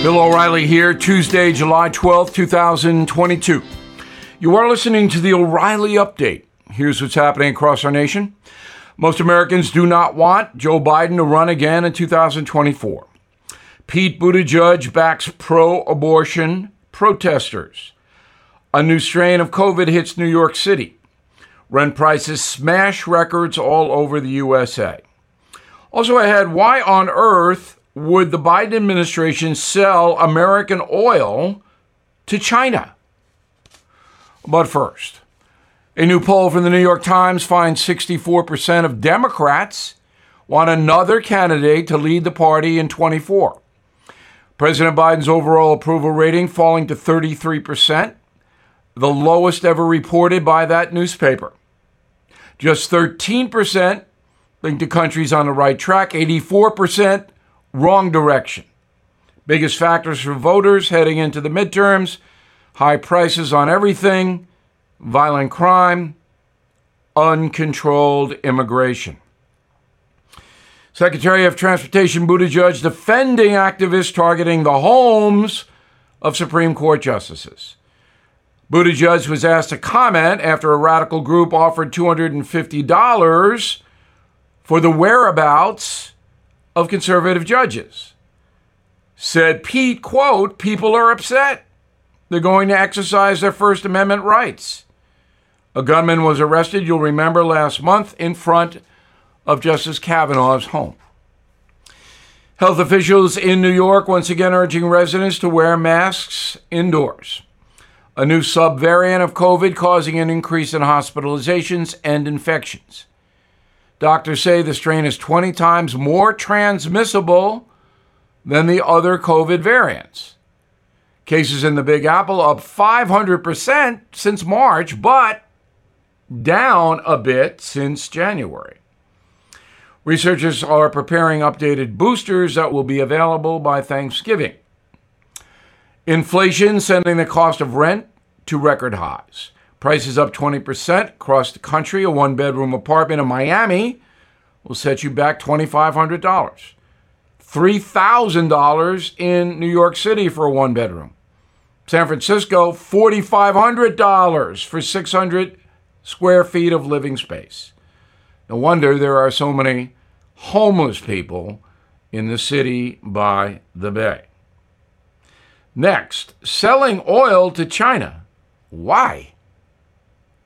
Bill O'Reilly here, Tuesday, July 12th, 2022. You are listening to the O'Reilly Update. Here's what's happening across our nation. Most Americans do not want Joe Biden to run again in 2024. Pete Buttigieg backs pro abortion protesters. A new strain of COVID hits New York City. Rent prices smash records all over the USA. Also ahead, why on earth would the Biden administration sell American oil to China? But first, a new poll from the New York Times finds 64% of Democrats want another candidate to lead the party in 24. President Biden's overall approval rating falling to 33%, the lowest ever reported by that newspaper. Just 13% think the country's on the right track, 84% wrong direction. Biggest factors for voters heading into the midterms high prices on everything, violent crime, uncontrolled immigration. Secretary of Transportation Buttigieg defending activists targeting the homes of Supreme Court justices. Buttigieg was asked to comment after a radical group offered $250 for the whereabouts of conservative judges. Said Pete, quote, people are upset. They're going to exercise their First Amendment rights. A gunman was arrested, you'll remember, last month in front of Justice Kavanaugh's home. Health officials in New York once again urging residents to wear masks indoors. A new subvariant of COVID causing an increase in hospitalizations and infections. Doctors say the strain is 20 times more transmissible than the other COVID variants. Cases in the Big Apple up 500% since March, but down a bit since January. Researchers are preparing updated boosters that will be available by Thanksgiving. Inflation sending the cost of rent to record highs. Prices up 20% across the country. A one bedroom apartment in Miami will set you back $2,500. $3,000 in New York City for a one bedroom. San Francisco, $4,500 for 600 square feet of living space. No wonder there are so many homeless people in the city by the bay. Next, selling oil to China. Why?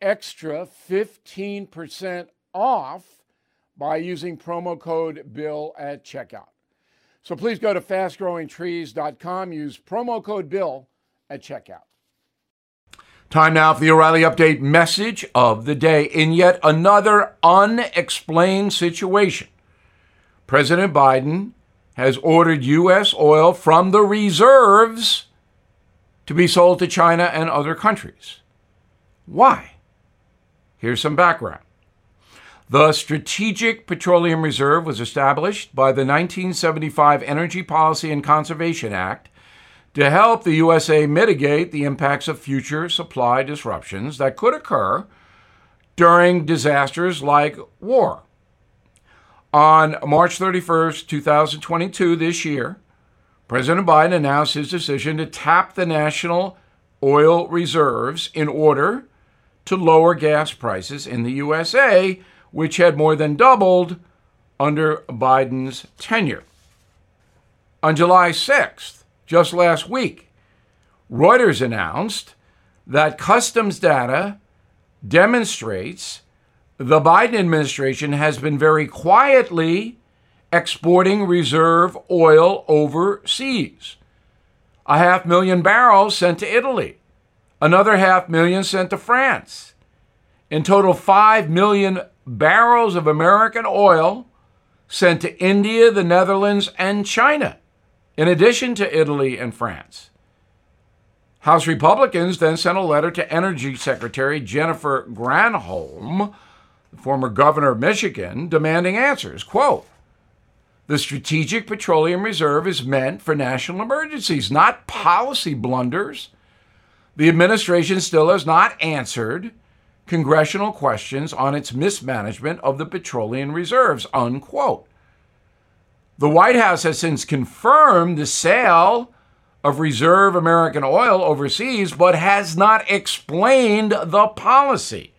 extra 15% off by using promo code BILL at checkout. So please go to fastgrowingtrees.com, use promo code BILL at checkout. Time now for the O'Reilly Update message of the day. In yet another unexplained situation, President Biden has ordered U.S. oil from the reserves to be sold to China and other countries. Why? Here's some background. The Strategic Petroleum Reserve was established by the 1975 Energy Policy and Conservation Act to help the USA mitigate the impacts of future supply disruptions that could occur during disasters like war. On March 31st, 2022, this year, President Biden announced his decision to tap the national oil reserves in order to lower gas prices in the USA, which had more than doubled under Biden's tenure. On July 6th, just last week, Reuters announced that customs data demonstrates the Biden administration has been very quietly exporting reserve oil overseas. A half million barrels sent to Italy, another half million sent to France. In total, 5 million barrels of American oil sent to India, the Netherlands, and China, in addition to Italy and France. House Republicans then sent a letter to Energy Secretary Jennifer Granholm, the former governor of Michigan, demanding answers. Quote, the Strategic Petroleum Reserve is meant for national emergencies, not policy blunders. The administration still has not answered congressional questions on its mismanagement of the petroleum reserves, unquote. The White House has since confirmed the sale of reserve American oil overseas, but has not explained the policy.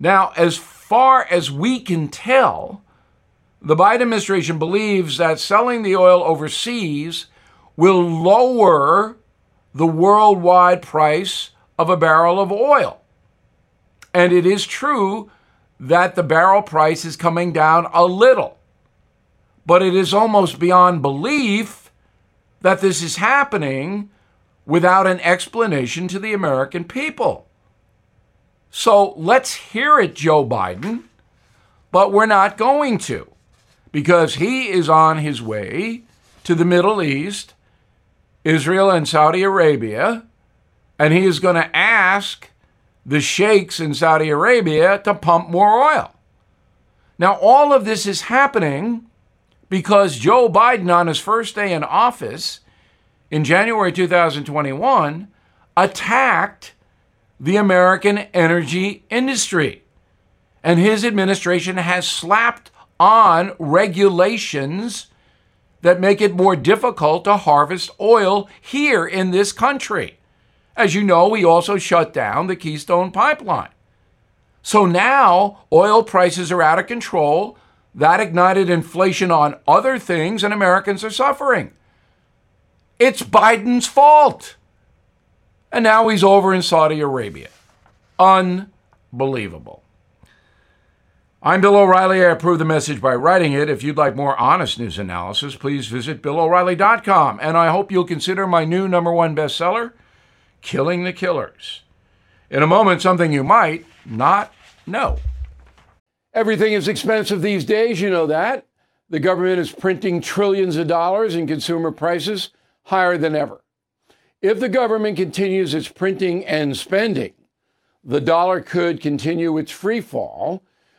Now, as far as we can tell, the Biden administration believes that selling the oil overseas will lower the worldwide price of a barrel of oil. And it is true that the barrel price is coming down a little. But it is almost beyond belief that this is happening without an explanation to the American people. So let's hear it, Joe Biden, but we're not going to because he is on his way to the Middle East, Israel and Saudi Arabia, and he is going to ask the sheikhs in Saudi Arabia to pump more oil. Now, all of this is happening because Joe Biden, on his first day in office in January 2021, attacked the American energy industry. And his administration has slapped on regulations that make it more difficult to harvest oil here in this country. As you know, we also shut down the Keystone Pipeline. So now oil prices are out of control. That ignited inflation on other things, and Americans are suffering. It's Biden's fault. And now he's over in Saudi Arabia. Unbelievable. I'm Bill O'Reilly. I approve the message by writing it. If you'd like more honest news analysis, please visit BillO'Reilly.com. And I hope you'll consider my new number one bestseller, Killing the Killers. In a moment, something you might not know. Everything is expensive these days, you know that. The government is printing trillions of dollars and consumer prices higher than ever. If the government continues its printing and spending, the dollar could continue its free fall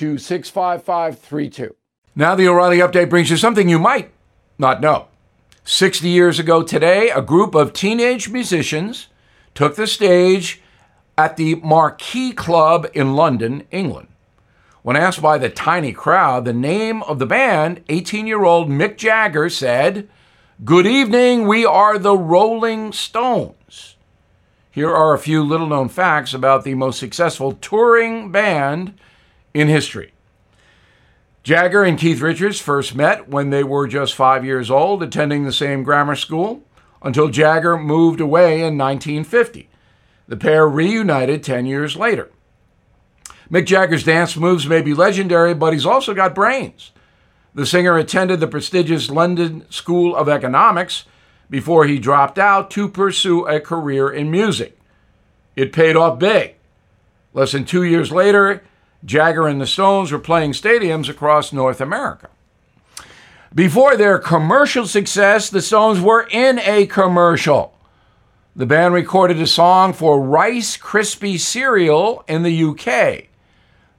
to 65532. Now, the O'Reilly update brings you something you might not know. 60 years ago today, a group of teenage musicians took the stage at the Marquee Club in London, England. When asked by the tiny crowd the name of the band, 18 year old Mick Jagger said, Good evening, we are the Rolling Stones. Here are a few little known facts about the most successful touring band in history. Jagger and Keith Richards first met when they were just five years old, attending the same grammar school, until Jagger moved away in 1950. The pair reunited 10 years later. Mick Jagger's dance moves may be legendary, but he's also got brains. The singer attended the prestigious London School of Economics before he dropped out to pursue a career in music. It paid off big Less than two years later, Jagger and the Stones were playing stadiums across North America. Before their commercial success, the Stones were in a commercial. The band recorded a song for Rice Krispie cereal in the UK.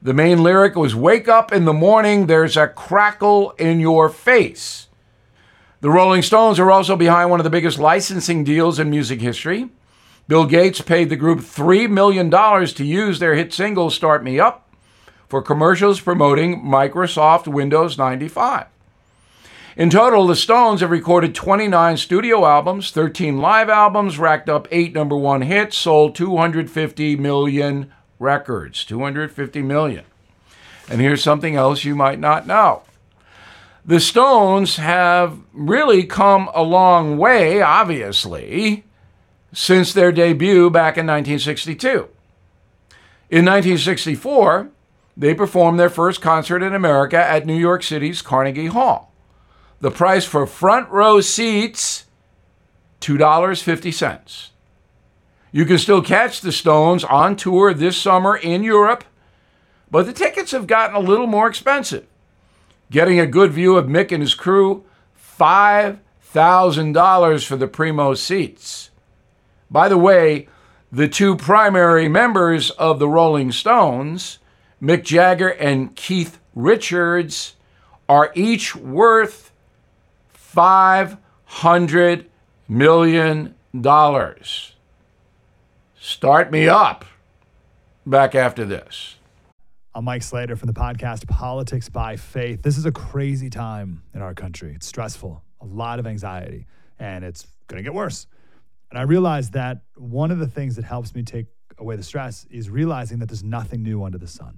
The main lyric was Wake up in the morning, there's a crackle in your face. The Rolling Stones are also behind one of the biggest licensing deals in music history. Bill Gates paid the group $3 million to use their hit single Start Me Up for commercials promoting Microsoft Windows 95. In total, the Stones have recorded 29 studio albums, 13 live albums, racked up eight number one hits, sold 250 million records. 250 million. And here's something else you might not know the Stones have really come a long way, obviously, since their debut back in 1962. In 1964, they performed their first concert in America at New York City's Carnegie Hall. The price for front row seats, $2.50. You can still catch the Stones on tour this summer in Europe, but the tickets have gotten a little more expensive getting a good view of Mick and his crew, $5,000 for the primo seats. By the way, the two primary members of the Rolling Stones, Mick Jagger and Keith Richards, are each worth $500 million. Start me up. Back after this. I'm Mike Slater from the podcast Politics by Faith. This is a crazy time in our country. It's stressful, a lot of anxiety, and it's going to get worse. And I realized that one of the things that helps me take away the stress is realizing that there's nothing new under the sun.